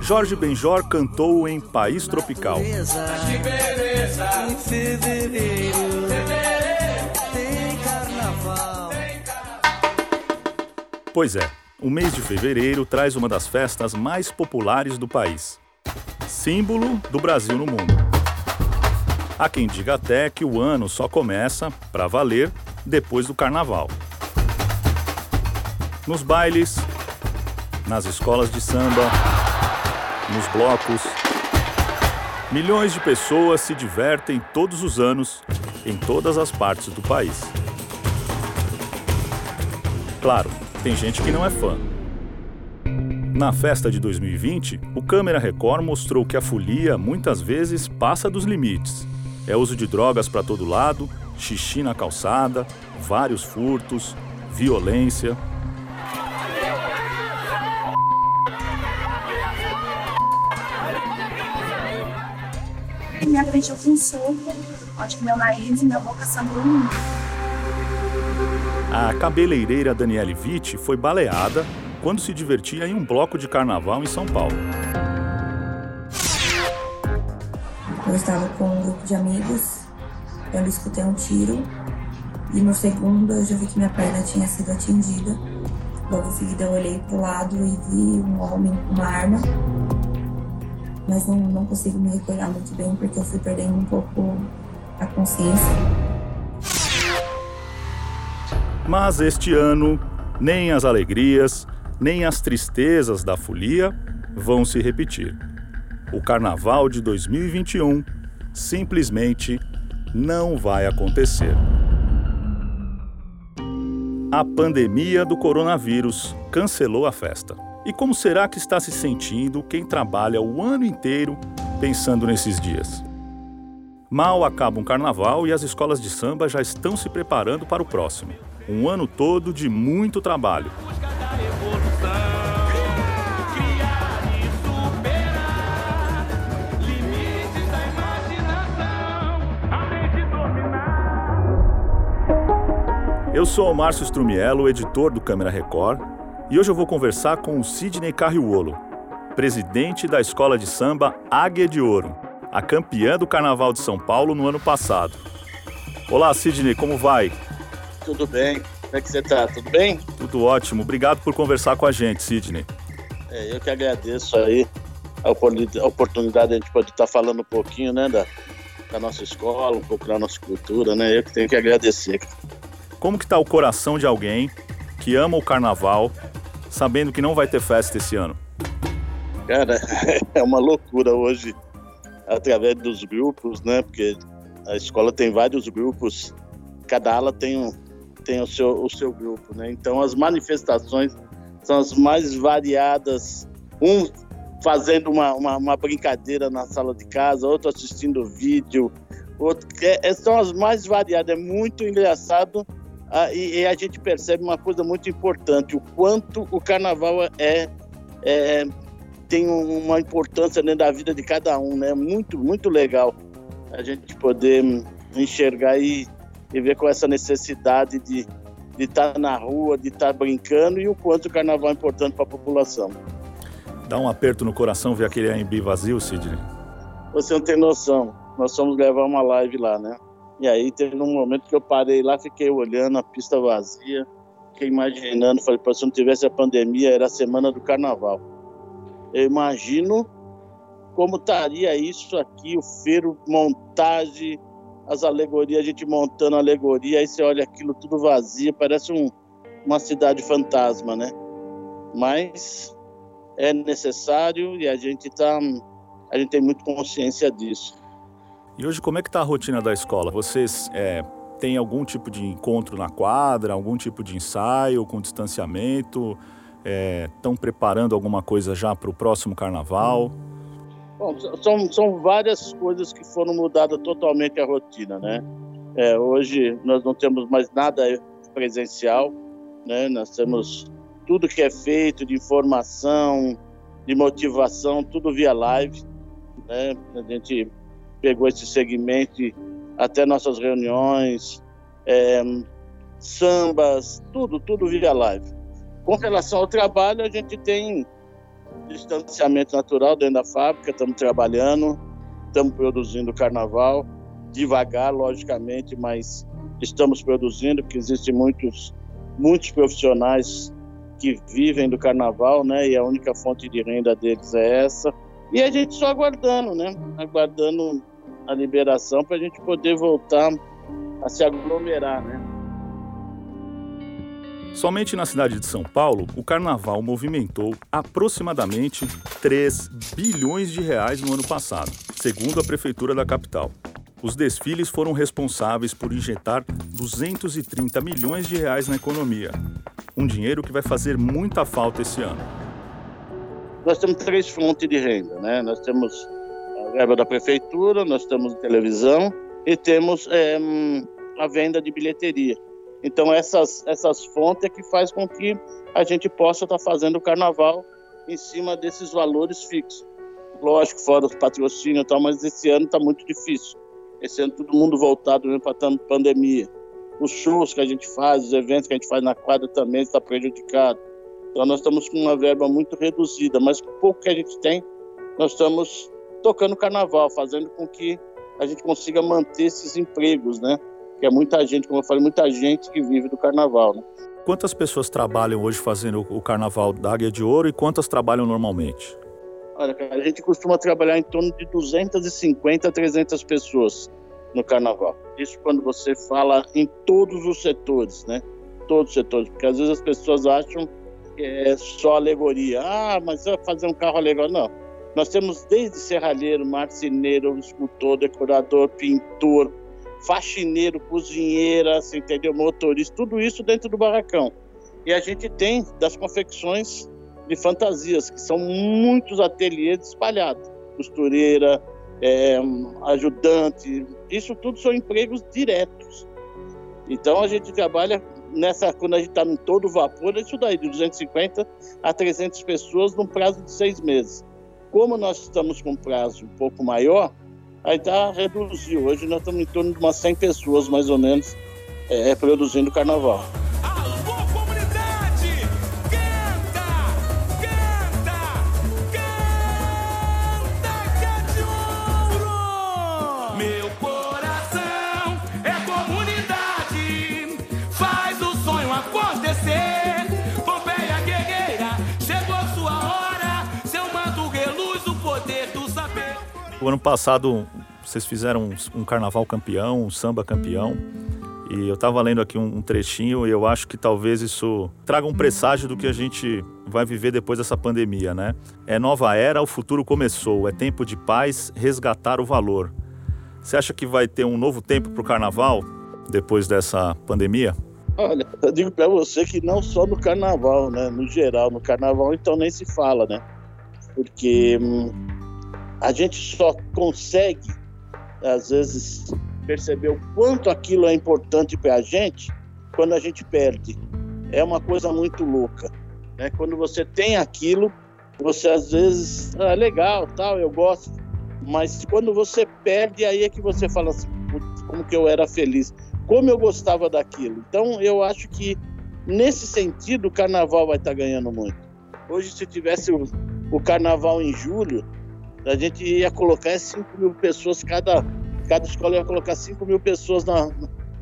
Jorge Benjor cantou em País Tropical. Pois é, o mês de fevereiro traz uma das festas mais populares do país, símbolo do Brasil no mundo. Há quem diga até que o ano só começa, para valer, depois do carnaval. Nos bailes, nas escolas de samba, nos blocos, milhões de pessoas se divertem todos os anos em todas as partes do país. Claro, tem gente que não é fã. Na festa de 2020, o Câmera Record mostrou que a folia muitas vezes passa dos limites. É uso de drogas para todo lado, xixi na calçada, vários furtos, violência. Me agrediu com soco, onde meu nariz e minha boca sangrou muito. A cabeleireira Daniele Vitti foi baleada quando se divertia em um bloco de carnaval em São Paulo. Eu estava com um grupo de amigos, eu escutei um tiro e no segundo eu já vi que minha perna tinha sido atingida. Logo em seguida eu olhei para o lado e vi um homem com uma arma, mas não, não consigo me recordar muito bem porque eu fui perdendo um pouco a consciência. Mas este ano, nem as alegrias, nem as tristezas da folia vão se repetir. O carnaval de 2021 simplesmente não vai acontecer. A pandemia do coronavírus cancelou a festa. E como será que está se sentindo quem trabalha o ano inteiro pensando nesses dias? Mal acaba um carnaval e as escolas de samba já estão se preparando para o próximo. Um ano todo de muito trabalho. Eu sou o Márcio Strumiello, editor do Câmera Record, e hoje eu vou conversar com o Sidney Carriuolo, presidente da escola de samba Águia de Ouro, a campeã do Carnaval de São Paulo no ano passado. Olá, Sidney, como vai? Tudo bem. Como é que você está? Tudo bem? Tudo ótimo. Obrigado por conversar com a gente, Sidney. É, eu que agradeço aí a oportunidade de a gente poder estar tá falando um pouquinho, né, da, da nossa escola, um pouco da nossa cultura, né? Eu que tenho que agradecer. Como que tá o coração de alguém que ama o carnaval, sabendo que não vai ter festa esse ano? Cara, é uma loucura hoje, através dos grupos, né? Porque a escola tem vários grupos, cada ala tem um, tem o seu, o seu grupo, né? Então as manifestações são as mais variadas, um fazendo uma, uma, uma brincadeira na sala de casa, outro assistindo vídeo, outro é, é são as mais variadas, é muito engraçado ah, e, e, a gente percebe uma coisa muito importante, o quanto o carnaval é, é tem uma importância dentro da vida de cada um, né? Muito, muito legal a gente poder enxergar e e ver com essa necessidade de de estar tá na rua, de estar tá brincando e o quanto o carnaval é importante para a população. Dá um aperto no coração ver aquele AMB vazio, Sidney? Você não tem noção. Nós fomos gravar uma live lá, né? E aí teve um momento que eu parei lá, fiquei olhando a pista vazia, fiquei imaginando, falei, se não tivesse a pandemia, era a semana do carnaval. Eu imagino como estaria isso aqui, o feiro, montagem, as alegorias, a gente montando alegoria, aí você olha aquilo tudo vazio, parece um, uma cidade fantasma, né? Mas é necessário e a gente tá, a gente tem muito consciência disso. E hoje como é que está a rotina da escola? Vocês é, têm algum tipo de encontro na quadra, algum tipo de ensaio com distanciamento? Estão é, preparando alguma coisa já para o próximo carnaval? Bom, são, são várias coisas que foram mudadas totalmente a rotina, né? É, hoje nós não temos mais nada presencial, né? Nós temos tudo que é feito de informação, de motivação, tudo via live, né? A gente pegou esse segmento até nossas reuniões, é, sambas, tudo, tudo via live. Com relação ao trabalho, a gente tem distanciamento natural dentro da fábrica, estamos trabalhando, estamos produzindo carnaval, devagar, logicamente, mas estamos produzindo, porque existem muitos, muitos profissionais que vivem do carnaval, né? E a única fonte de renda deles é essa. E a gente só aguardando, né? Aguardando a liberação para a gente poder voltar a se aglomerar, né? Somente na cidade de São Paulo, o carnaval movimentou aproximadamente 3 bilhões de reais no ano passado, segundo a prefeitura da capital. Os desfiles foram responsáveis por injetar 230 milhões de reais na economia, um dinheiro que vai fazer muita falta esse ano. Nós temos três fontes de renda, né? Nós temos verba da prefeitura, nós temos televisão e temos é, a venda de bilheteria. Então essas, essas fontes é que faz com que a gente possa estar tá fazendo o carnaval em cima desses valores fixos. Lógico, fora os patrocínios e tal, mas esse ano está muito difícil. Esse ano todo mundo voltado mesmo para a pandemia. Os shows que a gente faz, os eventos que a gente faz na quadra também está prejudicado. Então nós estamos com uma verba muito reduzida, mas com pouco que a gente tem, nós estamos tocando carnaval, fazendo com que a gente consiga manter esses empregos, né? que é muita gente, como eu falei, muita gente que vive do carnaval. Né? Quantas pessoas trabalham hoje fazendo o carnaval da Águia de Ouro e quantas trabalham normalmente? Olha, a gente costuma trabalhar em torno de 250 a 300 pessoas no carnaval. Isso quando você fala em todos os setores, né? Todos os setores, porque às vezes as pessoas acham que é só alegoria. Ah, mas vai fazer um carro alegórico. Não. Nós temos desde serralheiro, marceneiro, escultor, decorador, pintor, faxineiro, cozinheira, assim, entendeu? Motorista, tudo isso dentro do barracão. E a gente tem das confecções de fantasias, que são muitos ateliês espalhados. Costureira, é, ajudante, isso tudo são empregos diretos. Então a gente trabalha nessa, quando a gente está em todo vapor, é isso daí, de 250 a 300 pessoas num prazo de seis meses. Como nós estamos com um prazo um pouco maior, Aí tá, reduziu. Hoje nós estamos em torno de umas 100 pessoas, mais ou menos, é, produzindo carnaval. O ano passado vocês fizeram um, carnaval campeão, um samba campeão. E eu estava lendo aqui um, trechinho e eu acho que talvez isso traga um presságio do que a gente vai viver depois dessa pandemia, né? É nova era, o futuro começou, é tempo de paz, resgatar o valor. Você acha que vai ter um novo tempo para o carnaval depois dessa pandemia? Olha, eu digo para você que não só no carnaval, né? No geral, no carnaval então nem se fala, né? Porque hum, a gente só consegue, às vezes, perceber o quanto aquilo é importante para a gente quando a gente perde. É uma coisa muito louca. Né? Quando você tem aquilo, você às vezes, ah, legal, tal, eu gosto, mas quando você perde, aí é que você fala assim, como que eu era feliz, como eu gostava daquilo. Então, eu acho que nesse sentido, o carnaval vai estar tá ganhando muito. Hoje, se tivesse o, o carnaval em julho, a gente ia colocar 5 mil pessoas, cada, cada escola ia colocar 5 mil pessoas na,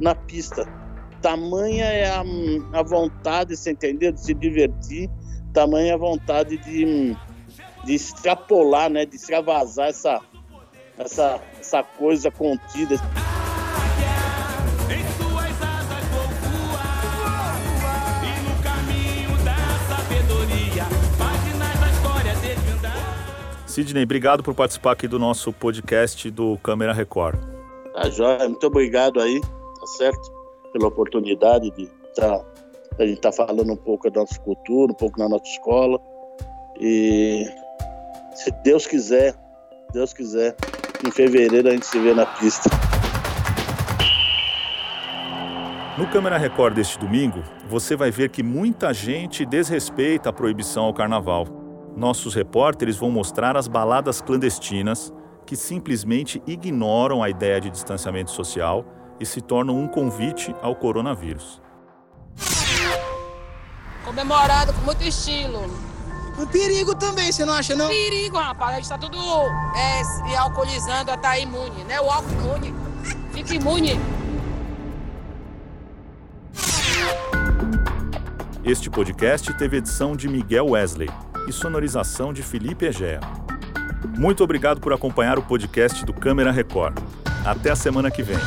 na pista. Tamanha é a, a vontade, você entendeu? De se divertir, tamanha é a vontade de, de extrapolar, né? de extravasar essa, essa, essa coisa contida. Sidney, obrigado por participar aqui do nosso podcast do Câmera Record. Tá joia, muito obrigado aí, tá certo? Pela oportunidade de tá, a gente estar tá falando um pouco da nossa cultura, um pouco da nossa escola. E se Deus quiser, Deus quiser, em fevereiro a gente se vê na pista. No Câmera Record deste domingo, você vai ver que muita gente desrespeita a proibição ao carnaval. Nossos repórteres vão mostrar as baladas clandestinas que simplesmente ignoram a ideia de distanciamento social e se tornam um convite ao coronavírus. Comemorado com muito estilo. Um perigo também, você não acha, não? Perigo, rapaz. A gente tá tudo é, se alcoolizando tá imune, né? O álcool imune. Fica imune. Este podcast teve edição de Miguel Wesley e sonorização de Felipe Egea. Muito obrigado por acompanhar o podcast do Câmera Record. Até a semana que vem.